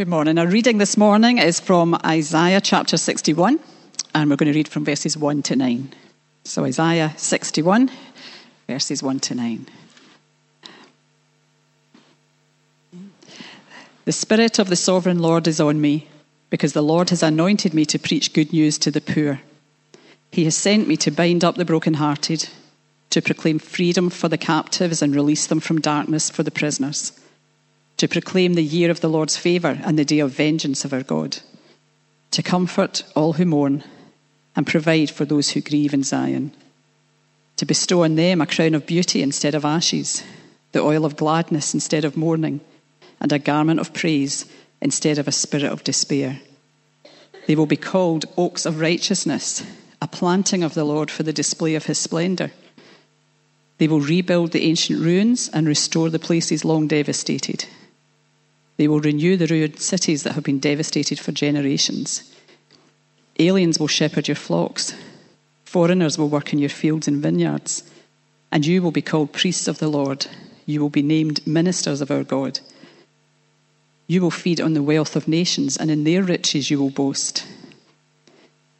Good morning. Our reading this morning is from Isaiah chapter 61, and we're going to read from verses 1 to 9. So, Isaiah 61, verses 1 to 9. The Spirit of the Sovereign Lord is on me, because the Lord has anointed me to preach good news to the poor. He has sent me to bind up the brokenhearted, to proclaim freedom for the captives and release them from darkness for the prisoners to proclaim the year of the Lord's favour and the day of vengeance of our God, to comfort all who mourn and provide for those who grieve in Zion, to bestow on them a crown of beauty instead of ashes, the oil of gladness instead of mourning, and a garment of praise instead of a spirit of despair. They will be called oaks of righteousness, a planting of the Lord for the display of his splendour. They will rebuild the ancient ruins and restore the places long devastated. They will renew the ruined cities that have been devastated for generations. Aliens will shepherd your flocks. Foreigners will work in your fields and vineyards. And you will be called priests of the Lord. You will be named ministers of our God. You will feed on the wealth of nations, and in their riches you will boast.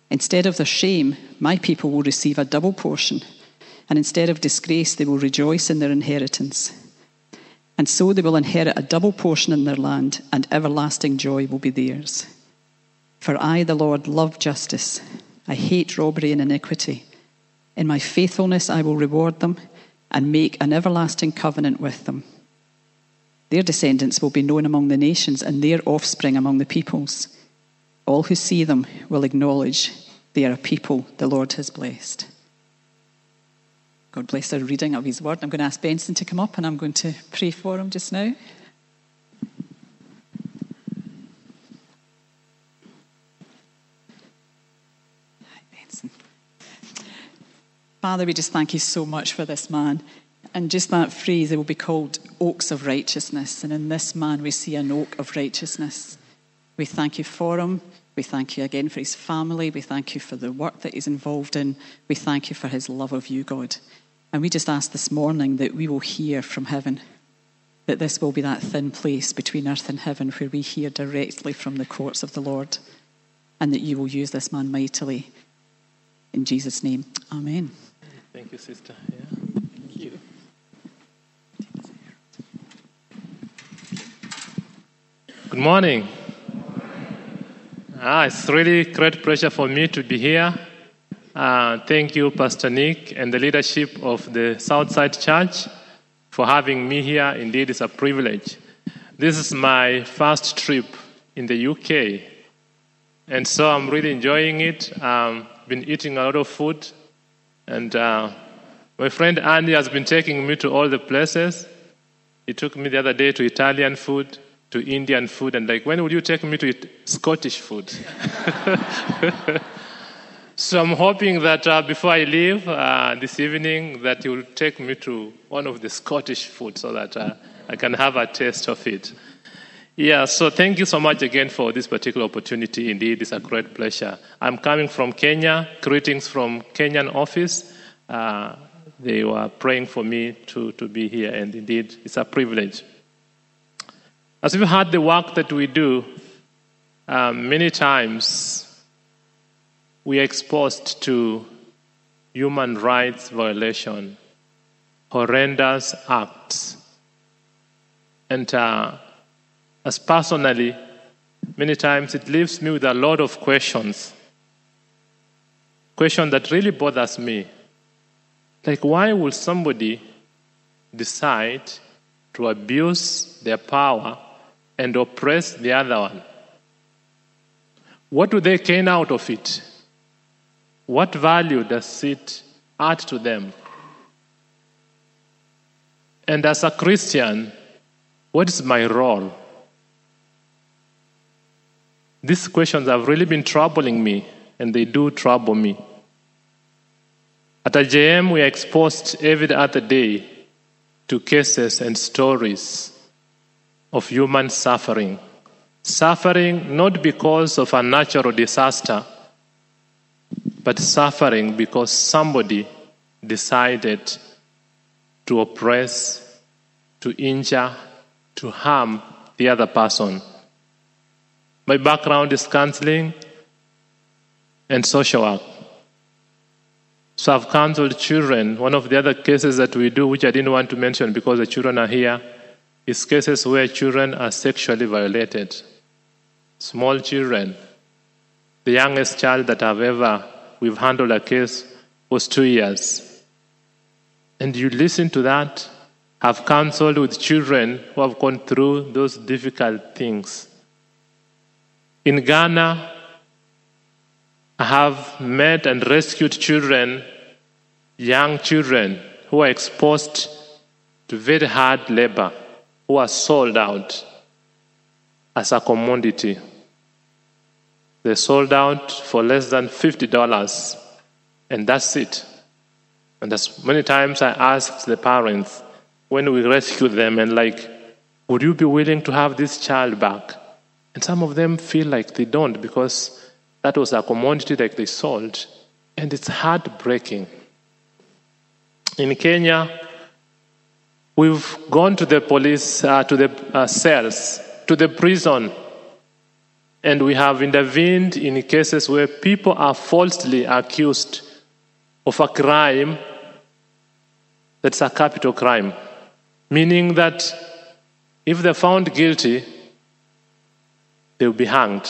Instead of their shame, my people will receive a double portion, and instead of disgrace, they will rejoice in their inheritance. And so they will inherit a double portion in their land, and everlasting joy will be theirs. For I, the Lord, love justice. I hate robbery and iniquity. In my faithfulness, I will reward them and make an everlasting covenant with them. Their descendants will be known among the nations, and their offspring among the peoples. All who see them will acknowledge they are a people the Lord has blessed. God bless our reading of His Word. I'm going to ask Benson to come up and I'm going to pray for him just now. Hi, Benson. Father, we just thank you so much for this man. And just that phrase, it will be called oaks of righteousness. And in this man, we see an oak of righteousness. We thank you for him. We thank you again for his family. We thank you for the work that he's involved in. We thank you for his love of you, God. And we just ask this morning that we will hear from heaven, that this will be that thin place between earth and heaven where we hear directly from the courts of the Lord, and that you will use this man mightily. In Jesus' name, Amen. Thank you, sister. Yeah. Thank you. Good morning. Ah, it's really great pleasure for me to be here uh, thank you, Pastor Nick, and the leadership of the Southside Church for having me here. Indeed, it's a privilege. This is my first trip in the UK, and so I'm really enjoying it. Um, been eating a lot of food, and uh, my friend Andy has been taking me to all the places. He took me the other day to Italian food, to Indian food, and like, when will you take me to eat Scottish food? So I'm hoping that uh, before I leave uh, this evening, that you will take me to one of the Scottish food so that uh, I can have a taste of it. Yeah, so thank you so much again for this particular opportunity. Indeed, it's a great pleasure. I'm coming from Kenya. Greetings from Kenyan office. Uh, they were praying for me to, to be here, and indeed, it's a privilege. As we've heard the work that we do, um, many times we are exposed to human rights violation, horrendous acts. And uh, as personally, many times it leaves me with a lot of questions. Question that really bothers me. Like, why would somebody decide to abuse their power and oppress the other one? What do they gain out of it? What value does it add to them? And as a Christian, what is my role? These questions have really been troubling me, and they do trouble me. At IJM, we are exposed every other day to cases and stories of human suffering. Suffering not because of a natural disaster but suffering because somebody decided to oppress, to injure, to harm the other person. My background is counseling and social work. So I've counseled children. One of the other cases that we do, which I didn't want to mention because the children are here, is cases where children are sexually violated. Small children. The youngest child that I've ever we've handled a case was two years. And you listen to that, have counseled with children who have gone through those difficult things. In Ghana, I have met and rescued children, young children, who are exposed to very hard labor, who are sold out as a commodity. They're sold out for less than $50, and that's it. And as many times I asked the parents when we rescue them, and like, would you be willing to have this child back? And some of them feel like they don't because that was a commodity that they sold. And it's heartbreaking. In Kenya, we've gone to the police, uh, to the uh, cells, to the prison, and we have intervened in cases where people are falsely accused of a crime that's a capital crime, meaning that if they're found guilty, they'll be hanged.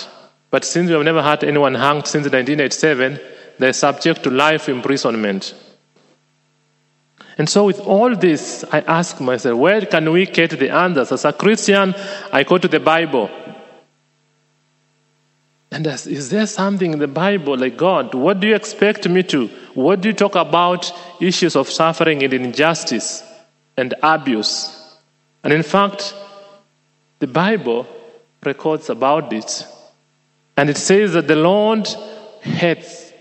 But since we have never had anyone hanged since 1987, they're subject to life imprisonment. And so, with all this, I ask myself, where can we get the answers? As a Christian, I go to the Bible. And is there something in the Bible like God? What do you expect me to? What do you talk about issues of suffering and injustice and abuse? And in fact, the Bible records about it. And it says that the Lord hates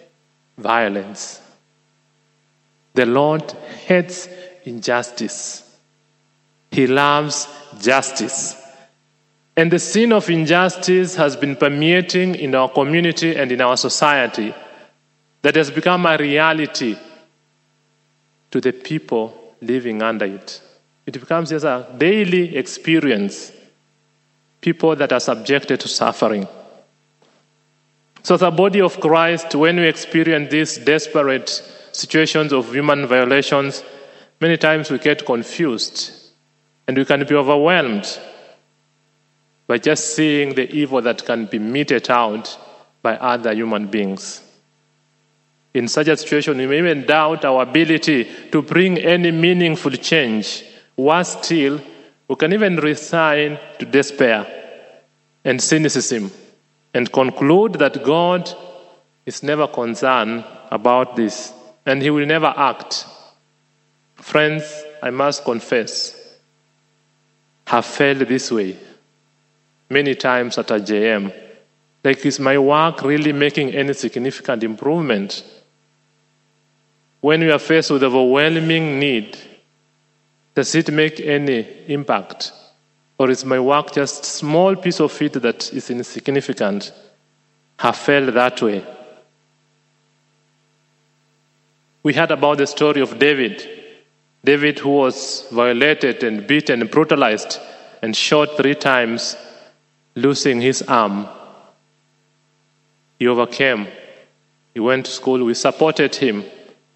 violence. The Lord hates injustice. He loves justice. And the sin of injustice has been permeating in our community and in our society that has become a reality to the people living under it. It becomes just a daily experience. People that are subjected to suffering. So, a body of Christ, when we experience this desperate situations of human violations, many times we get confused and we can be overwhelmed by just seeing the evil that can be meted out by other human beings. In such a situation, we may even doubt our ability to bring any meaningful change. Worse still, we can even resign to despair and cynicism and conclude that God is never concerned about this and he will never act. Friends, I must confess, have felt this way many times at IJM. Like, is my work really making any significant improvement? When we are faced with overwhelming need, does it make any impact? Or is my work just a small piece of it that is insignificant? Have felt that way. We heard about the story of David. David, who was violated and beaten and brutalized and shot three times losing his arm. He overcame. He went to school. We supported him.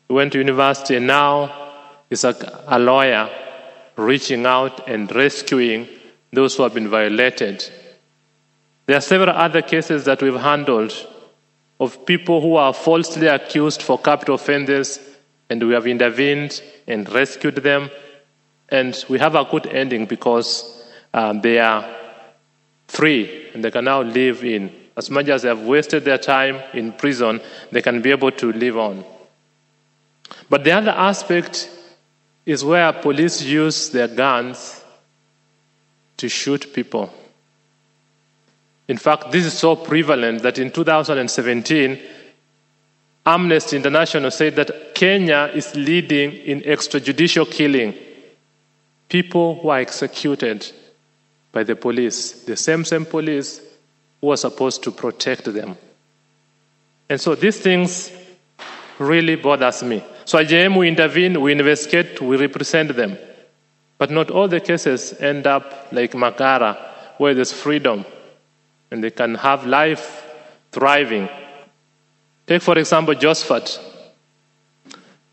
He went to university, and now he's a, a lawyer reaching out and rescuing those who have been violated. There are several other cases that we've handled of people who are falsely accused for capital offenses, and we have intervened and rescued them. And we have a good ending because um, they are free and they can now live in. As much as they have wasted their time in prison, they can be able to live on. But the other aspect is where police use their guns to shoot people. In fact, this is so prevalent that in 2017, Amnesty International said that Kenya is leading in extrajudicial killing. People who are executed by the police, the same same police who are supposed to protect them. And so these things really bothers me. So at IJM we intervene, we investigate, we represent them. But not all the cases end up like Makara, where there's freedom and they can have life thriving. Take, for example, Josephat.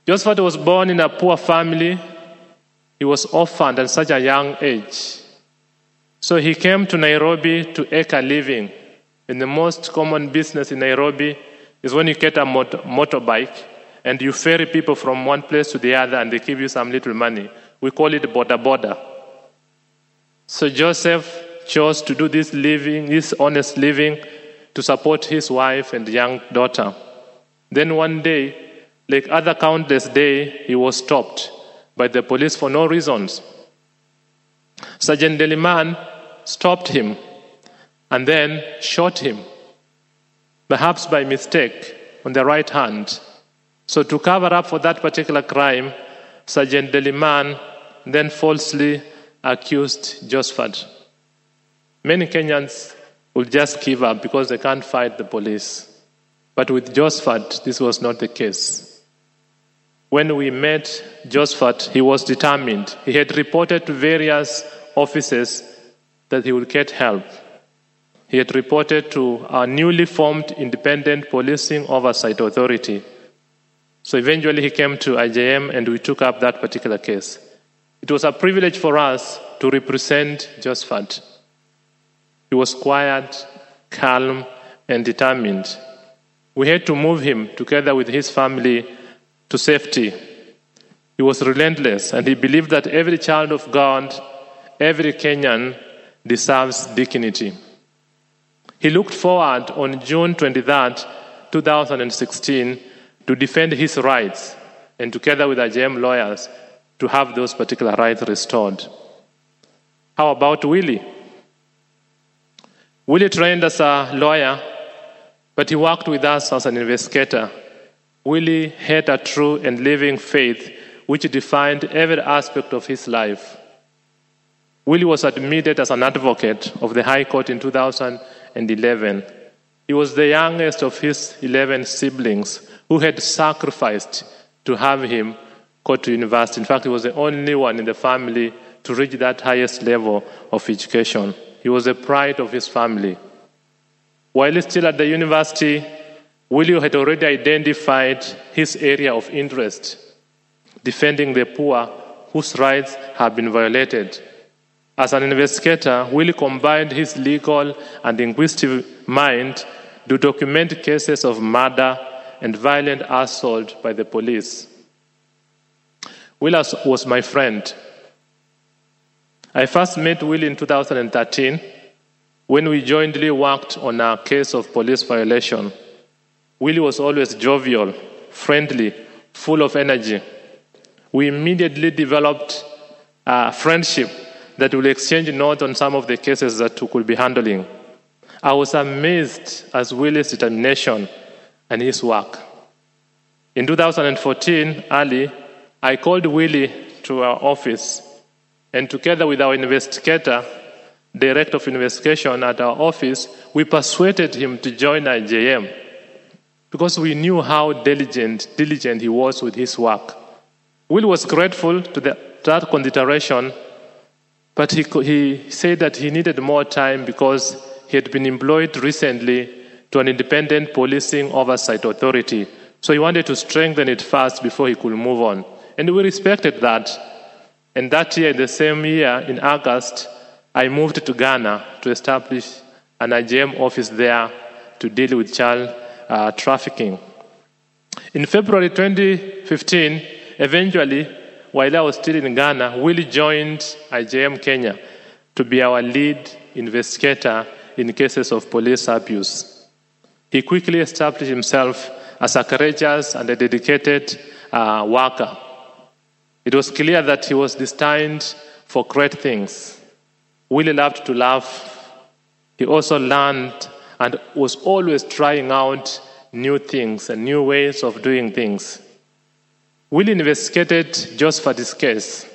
Josephat was born in a poor family. He was orphaned at such a young age. So he came to Nairobi to make a living. And the most common business in Nairobi is when you get a motor, motorbike and you ferry people from one place to the other and they give you some little money. We call it boda boda. So Joseph chose to do this living, this honest living, to support his wife and young daughter. Then one day, like other countless days, he was stopped by the police for no reasons. Sergeant Leliman stopped him and then shot him, perhaps by mistake, on the right hand. So, to cover up for that particular crime, Sergeant Leliman then falsely accused Josephat. Many Kenyans will just give up because they can't fight the police. But with Josephat, this was not the case. When we met Josephat, he was determined. He had reported to various offices that he would get help. He had reported to our newly formed Independent Policing Oversight Authority. So eventually he came to IJM and we took up that particular case. It was a privilege for us to represent Josephat. He was quiet, calm, and determined. We had to move him together with his family to safety. He was relentless and he believed that every child of God, every Kenyan, deserves dignity. He looked forward on June 23, 2016, to defend his rights and together with IJM lawyers to have those particular rights restored. How about Willie? Willie trained as a lawyer, but he worked with us as an investigator. Willie had a true and living faith which defined every aspect of his life. Willie was admitted as an advocate of the High Court in 2011. He was the youngest of his 11 siblings who had sacrificed to have him go to university. In fact, he was the only one in the family to reach that highest level of education. He was a pride of his family. While still at the university, Willie had already identified his area of interest, defending the poor whose rights have been violated. As an investigator, Willie combined his legal and inquisitive mind to document cases of murder and violent assault by the police. Willis was my friend. I first met Will in 2013 when we jointly worked on a case of police violation. Willie was always jovial, friendly, full of energy. We immediately developed a friendship that will exchange notes on some of the cases that we could be handling. I was amazed at Willie's determination and his work. In 2014, early, I called Willie to our office and together with our investigator, director of investigation at our office, we persuaded him to join IJM because we knew how diligent, diligent he was with his work. Will was grateful to the, that consideration, but he, he said that he needed more time because he had been employed recently to an independent policing oversight authority. So he wanted to strengthen it first before he could move on. And we respected that. And that year, the same year, in August, I moved to Ghana to establish an IJM office there to deal with child uh, trafficking. In February 2015, eventually, while I was still in Ghana, Willie joined IJM Kenya to be our lead investigator in cases of police abuse. He quickly established himself as a courageous and a dedicated uh, worker. It was clear that he was destined for great things. Willie loved to laugh. He also learned and was always trying out new things and new ways of doing things. Willie investigated Josephat's case.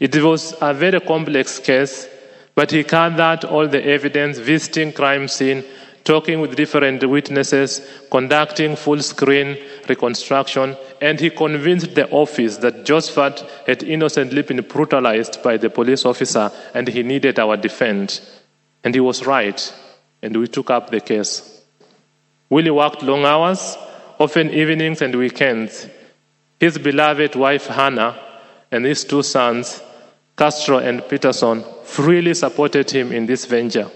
It was a very complex case, but he gathered all the evidence, visiting crime scene, talking with different witnesses, conducting full screen reconstruction, and he convinced the office that Josephat had innocently been brutalized by the police officer and he needed our defense. And he was right. and we took up the case. Willie worked long hours, often evenings and weekends. His beloved wife Hannah and his two sons, Castro and Peterson, freely supported him in this venture.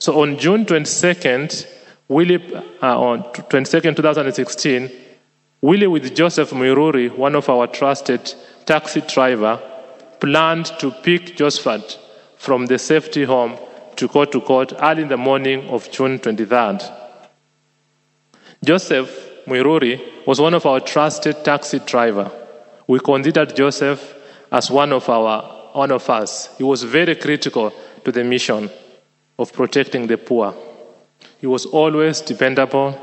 So on June 22nd, Willie, uh, on 22nd, 2016, Willie with Joseph Muiruri, one of our trusted taxi driver, planned to pick Josephat from the safety home to go to court early in the morning of June 23rd. Joseph Muiruri was one of our trusted taxi driver. We considered Joseph as one of our one of us. He was very critical to the mission of protecting the poor. He was always dependable,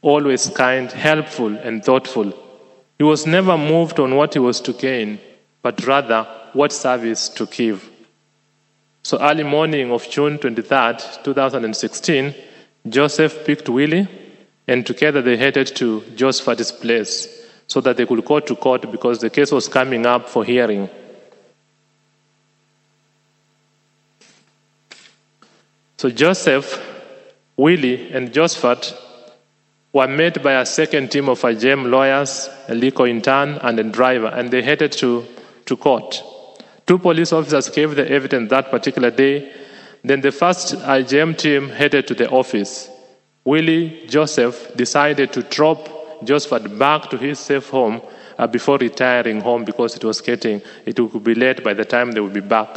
always kind, helpful, and thoughtful. He was never moved on what he was to gain, but rather what service to give. So, early morning of June 23, 2016, Joseph picked Willie, and together they headed to Josephat's place so that they could go to court because the case was coming up for hearing. So, Joseph, Willie, and Josephat were met by a second team of IJM lawyers, a legal intern, and a driver, and they headed to, to court. Two police officers gave the evidence that particular day. Then the first IJM team headed to the office. Willie Joseph decided to drop Josephat back to his safe home uh, before retiring home because it was getting, it would be late by the time they would be back.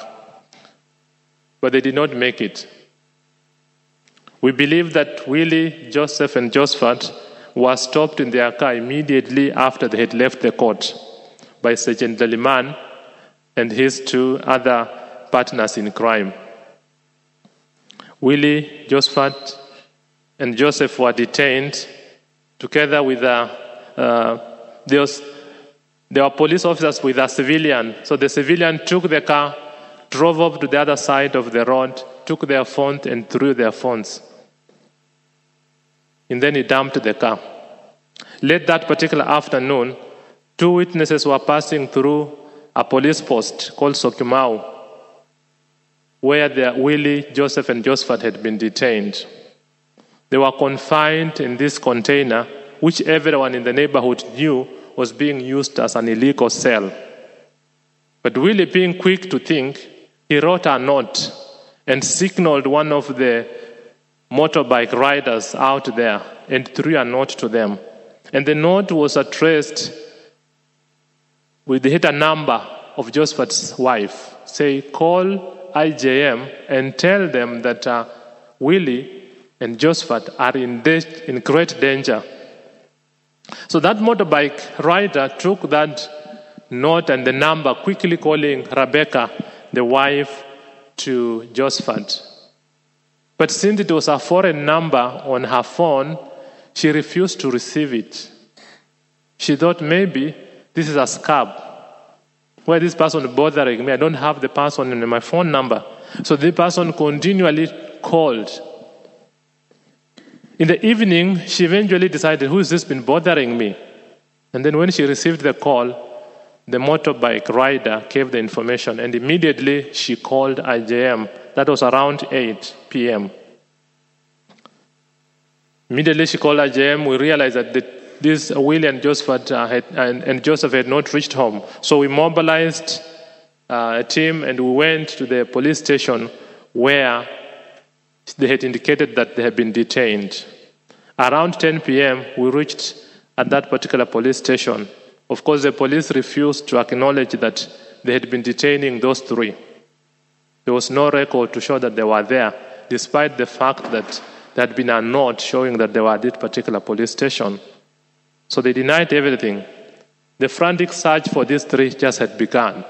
But they did not make it. We believe that Willie, Joseph, and Josephat were stopped in their car immediately after they had left the court by Sergeant Leliman and his two other partners in crime. Willie, Josephat, and Joseph were detained together with a, uh, there, was, there were police officers with a civilian. So the civilian took the car, drove up to the other side of the road, took their phones, and threw their phones. And then he dumped the car. Late that particular afternoon, two witnesses were passing through a police post called Syokimau, where the Willie, Joseph, and Josephat had been detained. They were confined in this container, which everyone in the neighborhood knew was being used as an illegal cell. But Willie, being quick to think, he wrote a note and signaled one of the motorbike riders out there and threw a note to them. And the note was addressed with the hit a number of Josephat's wife. Say, call IJM and tell them that uh, Willie and Josephat are in, de- in great danger. So that motorbike rider took that note and the number, quickly calling Rebecca, the wife to Josephat. But since it was a foreign number on her phone, she refused to receive it. She thought maybe this is a scab. Where this person bothering me, I don't have the person in my phone number. So the person continually called. In the evening, she eventually decided, who has this been bothering me? And then when she received the call, the motorbike rider gave the information, and immediately she called IJM. That was around 8 p.m. Immediately she called IJM. We realized that the this William and Joseph, uh, had, and, and, Joseph had not reached home. So we mobilized uh, a team and we went to the police station where they had indicated that they had been detained. Around 10 p.m., we reached at that particular police station. Of course, the police refused to acknowledge that they had been detaining those three. There was no record to show that they were there, despite the fact that there had been a note showing that they were at that particular police station. So they denied everything. The frantic search for these three just had begun.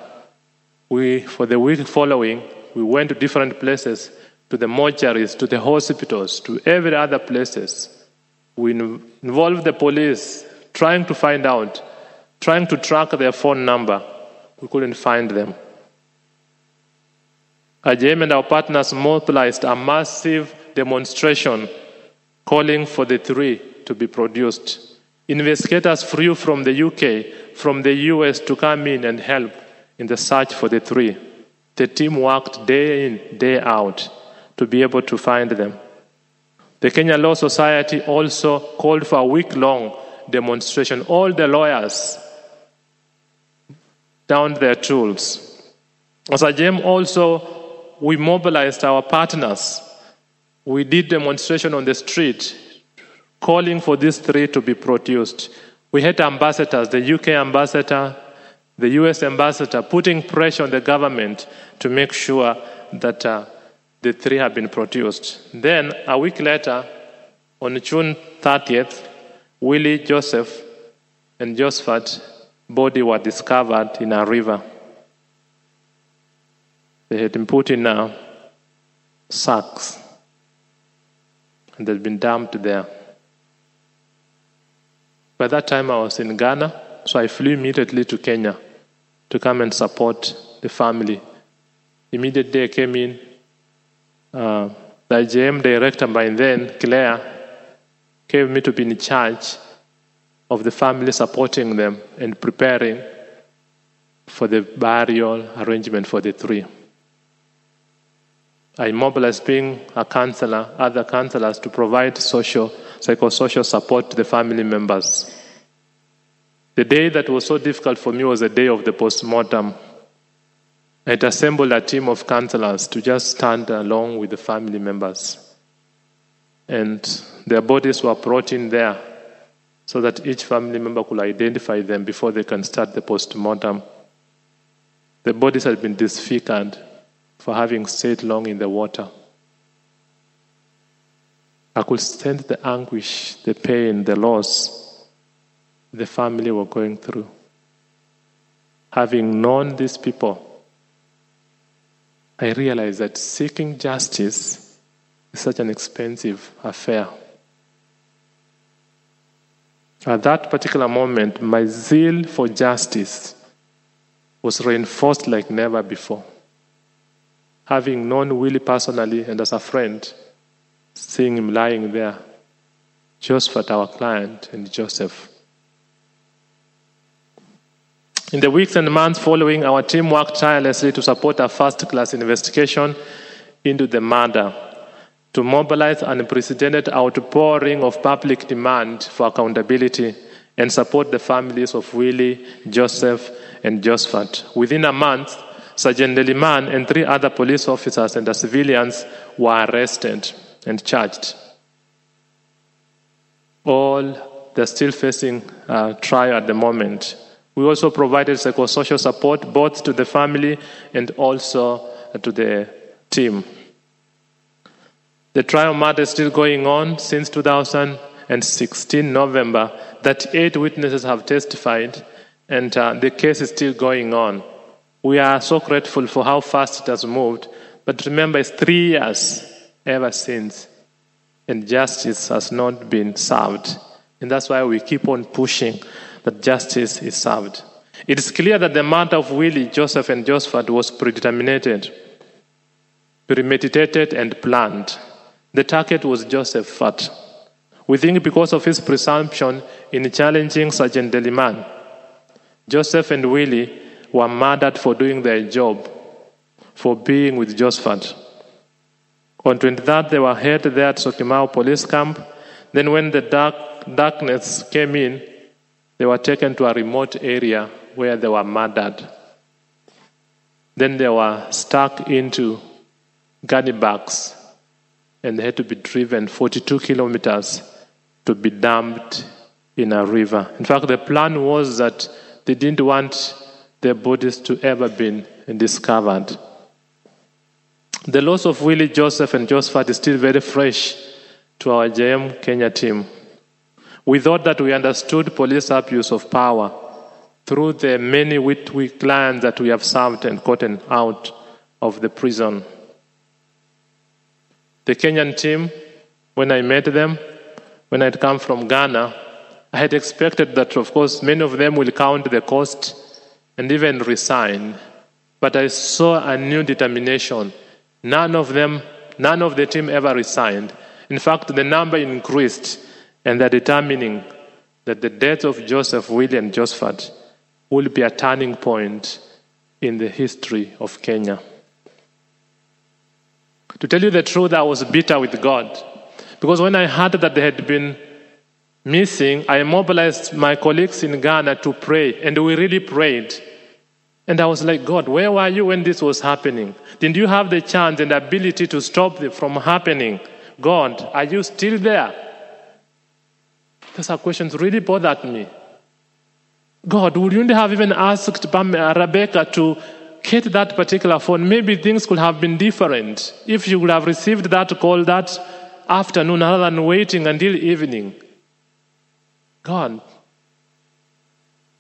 We, for the week following, we went to different places, to the mortuaries, to the hospitals, to every other places. We involved the police, trying to find out, trying to track their phone number. We couldn't find them. IJM and our partners mobilized a massive demonstration calling for the three to be produced. Investigators flew from the UK, from the US to come in and help in the search for the three. The team worked day in, day out to be able to find them. The Kenya Law Society also called for a week long demonstration. All the lawyers down their tools. As IJM, also, we mobilized our partners. We did demonstration on the street, calling for these three to be produced. We had ambassadors, the UK ambassador, the US ambassador, putting pressure on the government to make sure that uh, the three have been produced. Then, a week later, on June 30th, Willie, Joseph, and Josephat body were discovered in a river. They had been put in uh, sacks and they'd been dumped there. By that time, I was in Ghana, so I flew immediately to Kenya to come and support the family. Immediately, I came in. Uh, the IJM director by then, Claire, gave me to be in charge of the family supporting them and preparing for the burial arrangement for the three. I mobilized being a counselor, other counselors to provide social, psychosocial support to the family members. The day that was so difficult for me was the day of the postmortem. I assembled a team of counselors to just stand along with the family members. And their bodies were brought in there so that each family member could identify them before they can start the postmortem. The bodies had been disfigured for having stayed long in the water. I could stand the anguish, the pain, the loss the family were going through. Having known these people, I realized that seeking justice is such an expensive affair. At that particular moment, my zeal for justice was reinforced like never before. Having known Willie personally and as a friend, seeing him lying there, Josephat, our client, and Joseph. In the weeks and months following, our team worked tirelessly to support a first class investigation into the murder to mobilize an unprecedented outpouring of public demand for accountability and support the families of Willie, Joseph, and Josephat. Within a month, Sergeant Leliman and three other police officers and the civilians were arrested and charged. All they're still facing a trial at the moment. We also provided psychosocial support both to the family and also to the team. The trial matter is still going on since 2016 November. That eight witnesses have testified, and uh, the case is still going on. We are so grateful for how fast it has moved. But remember, it's three years ever since, and justice has not been served. And that's why we keep on pushing that justice is served. It is clear that the murder of Willie, Joseph, and Josephat was predeterminated, premeditated, and planned. The target was Josephat. We think because of his presumption in challenging Sergeant Leliman, Joseph and Willie were murdered for doing their job, for being with Josephat. On 23rd, they were headed there at Syokimau police camp. Then, when the dark, darkness came in, they were taken to a remote area where they were murdered. Then they were stuck into gunny bags and they had to be driven 42 kilometers to be dumped in a river. In fact, the plan was that they didn't want their bodies to ever be discovered. The loss of Willie, Joseph, and Josephat is still very fresh to our IJM Kenya team. We thought that we understood police abuse of power through the many wit clients that we have served and gotten out of the prison. The Kenyan team, when I met them, when I'd come from Ghana, I had expected that, of course, many of them will count the cost and even resign. But I saw a new determination. None of them, none of the team ever resigned. In fact, the number increased, and they're determining that the death of Joseph William Josephat will be a turning point in the history of Kenya. To tell you the truth, I was bitter with God Because when I heard that they had been missing, I mobilized my colleagues in Ghana to pray, and we really prayed. And I was like, God, where were you when this was happening? Didn't you have the chance and ability to stop it from happening? God, are you still there? Those are questions really bothered me. God, would you have even asked uh, Rebecca to get that particular phone? Maybe things could have been different if you would have received that call that afternoon rather than waiting until evening. God,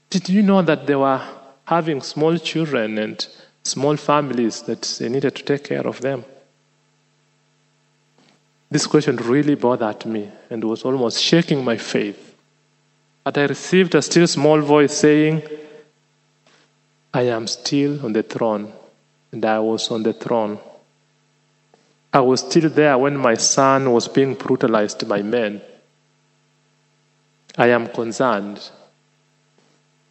did you know that there were having small children and small families that they needed to take care of them? This question really bothered me and was almost shaking my faith. But I received a still small voice saying, I am still on the throne, and I was on the throne. I was still there when my son was being brutalized by men. I am concerned,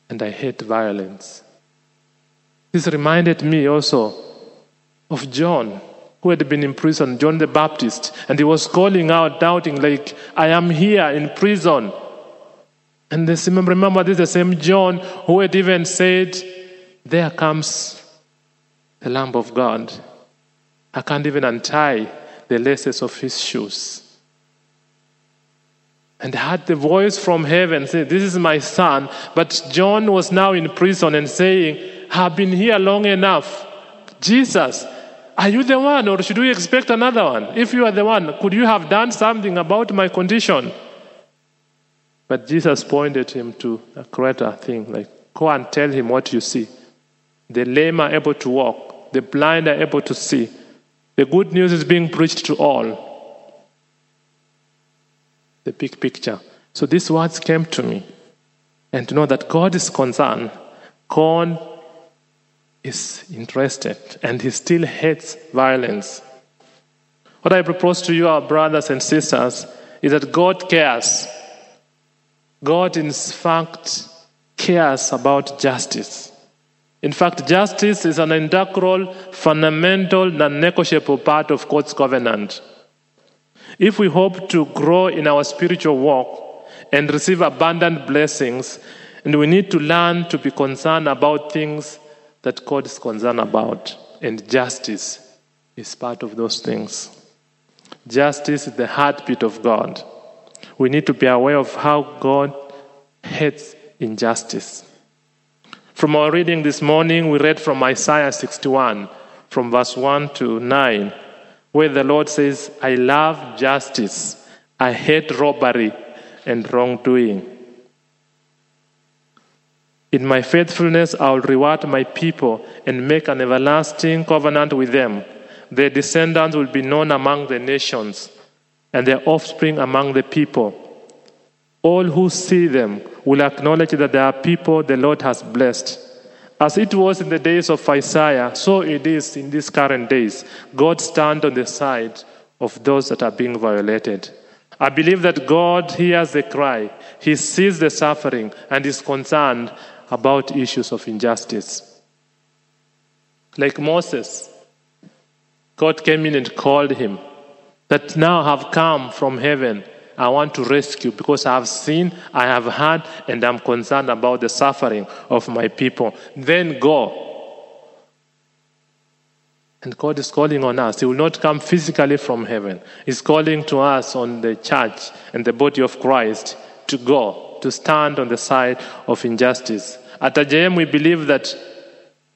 and I hate violence. This reminded me also of John, who had been in prison, John the Baptist, and he was calling out, doubting, like, I am here in prison. And this, remember, this is the same John who had even said, There comes the Lamb of God. I can't even untie the laces of his shoes. And I heard the voice from heaven say, This is my son. But John was now in prison and saying, I've been here long enough. Jesus, are you the one, or should we expect another one? If you are the one, could you have done something about my condition? But Jesus pointed him to a greater thing, like, go and tell him what you see. The lame are able to walk, the blind are able to see. The good news is being preached to all. The big picture. So these words came to me. And to know that God is concerned, God is interested, and He still hates violence. What I propose to you, our brothers and sisters, is that God cares. God, in fact, cares about justice. In fact, justice is an integral, fundamental, non negotiable part of God's covenant. If we hope to grow in our spiritual walk and receive abundant blessings, and we need to learn to be concerned about things that God is concerned about, and justice is part of those things. Justice is the heartbeat of God we need to be aware of how God hates injustice. From our reading this morning, we read from Isaiah 61, from verse 1 to 9, where the Lord says, I love justice, I hate robbery and wrongdoing. In my faithfulness, I will reward my people and make an everlasting covenant with them. Their descendants will be known among the nations and their offspring among the people. All who see them will acknowledge that they are people the Lord has blessed. As it was in the days of Isaiah, so it is in these current days. God stands on the side of those that are being violated. I believe that God hears the cry, He sees the suffering, and is concerned about issues of injustice. Like Moses, God came in and called him that now have come from heaven. I want to rescue because I have seen, I have heard, and I'm concerned about the suffering of my people. Then go. And God is calling on us. He will not come physically from heaven. He's calling to us on the church and the body of Christ to go, to stand on the side of injustice. At IJM, we believe that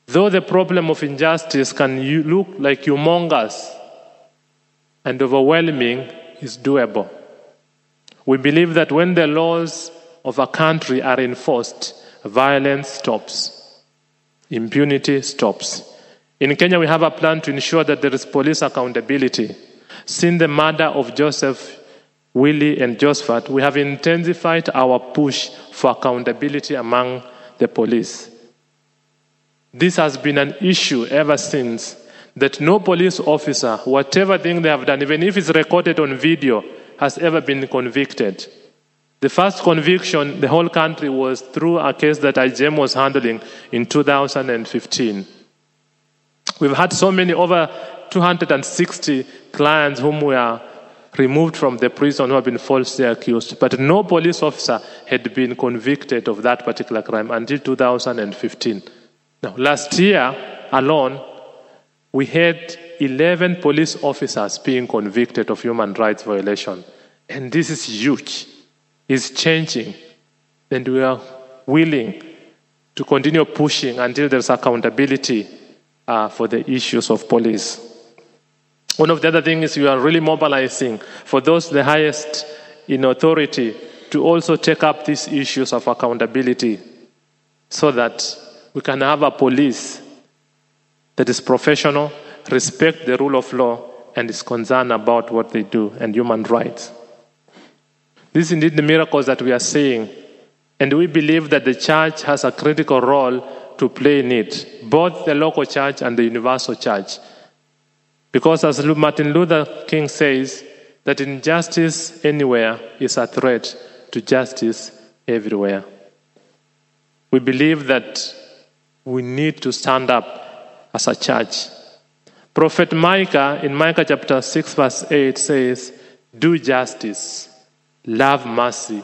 though the problem of injustice can look like humongous, and overwhelming is doable. We believe that when the laws of a country are enforced, violence stops, impunity stops. In Kenya, we have a plan to ensure that there is police accountability. Since the murder of Joseph, Willie, and Josephat, we have intensified our push for accountability among the police. This has been an issue ever since that no police officer, whatever thing they have done, even if it's recorded on video, has ever been convicted. The first conviction, the whole country was through a case that IJM was handling in 2015. We've had so many, over 260 clients whom we are removed from the prison who have been falsely accused. But no police officer had been convicted of that particular crime until 2015. Now, last year alone, we had 11 police officers being convicted of human rights violation. And this is huge. It's changing. And we are willing to continue pushing until there's accountability uh, for the issues of police. One of the other things is we are really mobilizing for those the highest in authority to also take up these issues of accountability so that we can have a police that is professional, respect the rule of law, and is concerned about what they do and human rights. This is indeed the miracles that we are seeing, and we believe that the church has a critical role to play in it, both the local church and the universal church. Because as Martin Luther King says, that injustice anywhere is a threat to justice everywhere. We believe that we need to stand up as a church. Prophet Micah in Micah chapter 6, verse 8 says, Do justice, love mercy,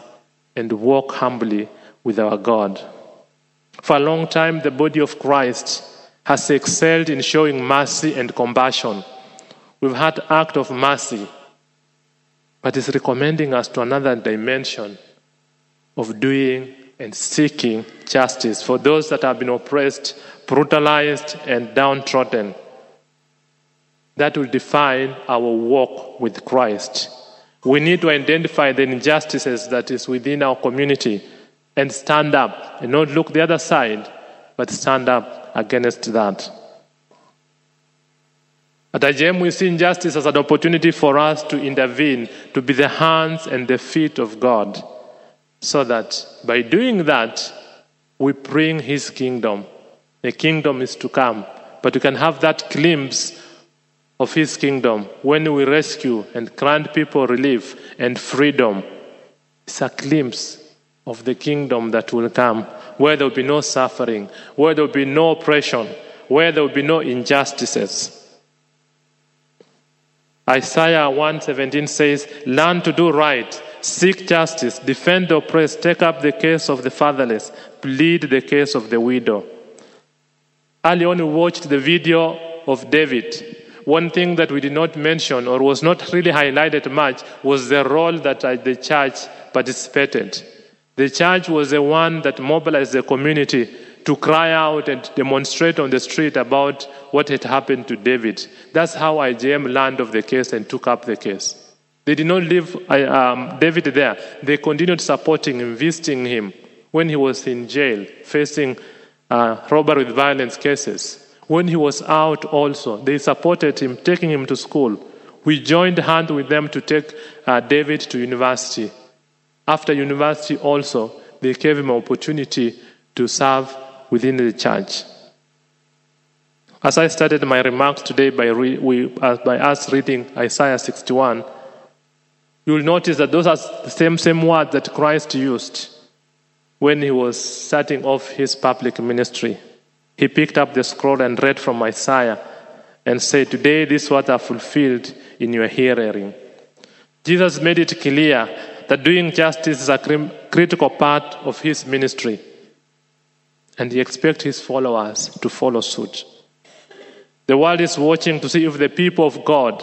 and walk humbly with our God. For a long time, the body of Christ has excelled in showing mercy and compassion. We've had act of mercy, but it's recommending us to another dimension of doing and seeking justice for those that have been oppressed, brutalized, and downtrodden. That will define our walk with Christ. We need to identify the injustices that is within our community and stand up and not look the other side, but stand up against that. At IJM, we see injustice as an opportunity for us to intervene, to be the hands and the feet of God, so that by doing that, we bring His kingdom. The kingdom is to come, but we can have that glimpse of His kingdom when we rescue and grant people relief and freedom. It's a glimpse of the kingdom that will come, where there will be no suffering, where there will be no oppression, where there will be no injustices. Isaiah 1:17 says, Learn to do right, seek justice, defend the oppressed, take up the case of the fatherless, plead the case of the widow. Early on, we watched the video of David. One thing that we did not mention or was not really highlighted much was the role that uh, the church participated. The church was the one that mobilized the community to cry out and demonstrate on the street about what had happened to David. That's how IJM learned of the case and took up the case. They did not leave um, David there. They continued supporting him, visiting him when he was in jail, facing uh, robbery with violence cases. When he was out, also, they supported him, taking him to school. We joined hands with them to take uh, David to university. After university, also, they gave him an opportunity to serve within the church. As I started my remarks today by, re- we, uh, by us reading Isaiah 61, you will notice that those are the same, same words that Christ used when he was starting off his public ministry. He picked up the scroll and read from Isaiah and said, Today these words are fulfilled in your hearing. Jesus made it clear that doing justice is a critical part of his ministry and he expects his followers to follow suit. The world is watching to see if the people of God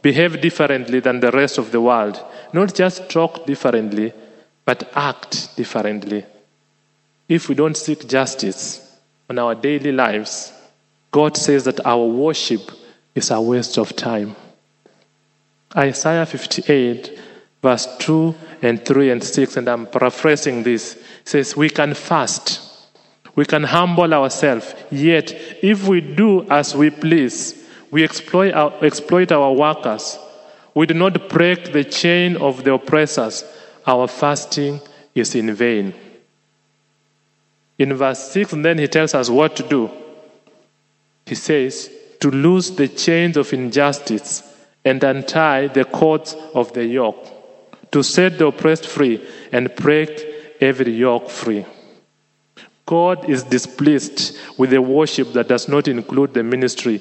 behave differently than the rest of the world, not just talk differently, but act differently. If we don't seek justice on our daily lives, God says that our worship is a waste of time. Isaiah 58, verse 2 and 3 and 6, and I'm paraphrasing this, says, We can fast we can humble ourselves. Yet, if we do as we please, we exploit our, exploit our workers. We do not break the chain of the oppressors. Our fasting is in vain. In verse 6, then he tells us what to do. He says, to loose the chains of injustice and untie the cords of the yoke, to set the oppressed free and break every yoke free. God is displeased with a worship that does not include the ministry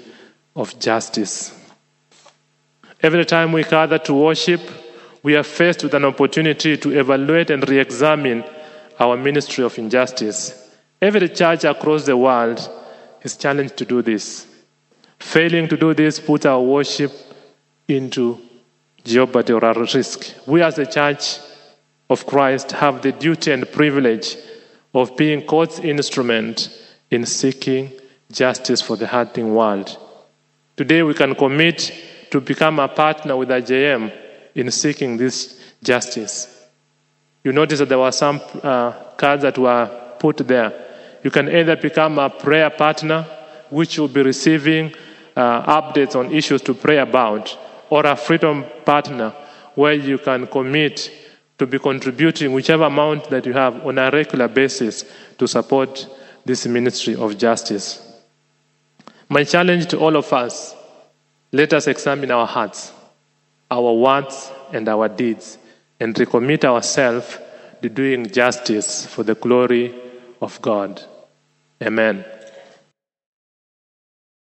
of justice. Every time we gather to worship, we are faced with an opportunity to evaluate and re examine our ministry of injustice. Every church across the world is challenged to do this. Failing to do this puts our worship into jeopardy or risk. We, as a church of Christ, have the duty and privilege of being God's instrument in seeking justice for the hurting world. Today, we can commit to become a partner with IJM in seeking this justice. You notice that there were some uh, cards that were put there. You can either become a prayer partner, which will be receiving uh, updates on issues to pray about, or a freedom partner, where you can commit to be contributing whichever amount that you have on a regular basis to support this ministry of justice. My challenge to all of us let us examine our hearts, our words, and our deeds, and recommit ourselves to doing justice for the glory of God. Amen.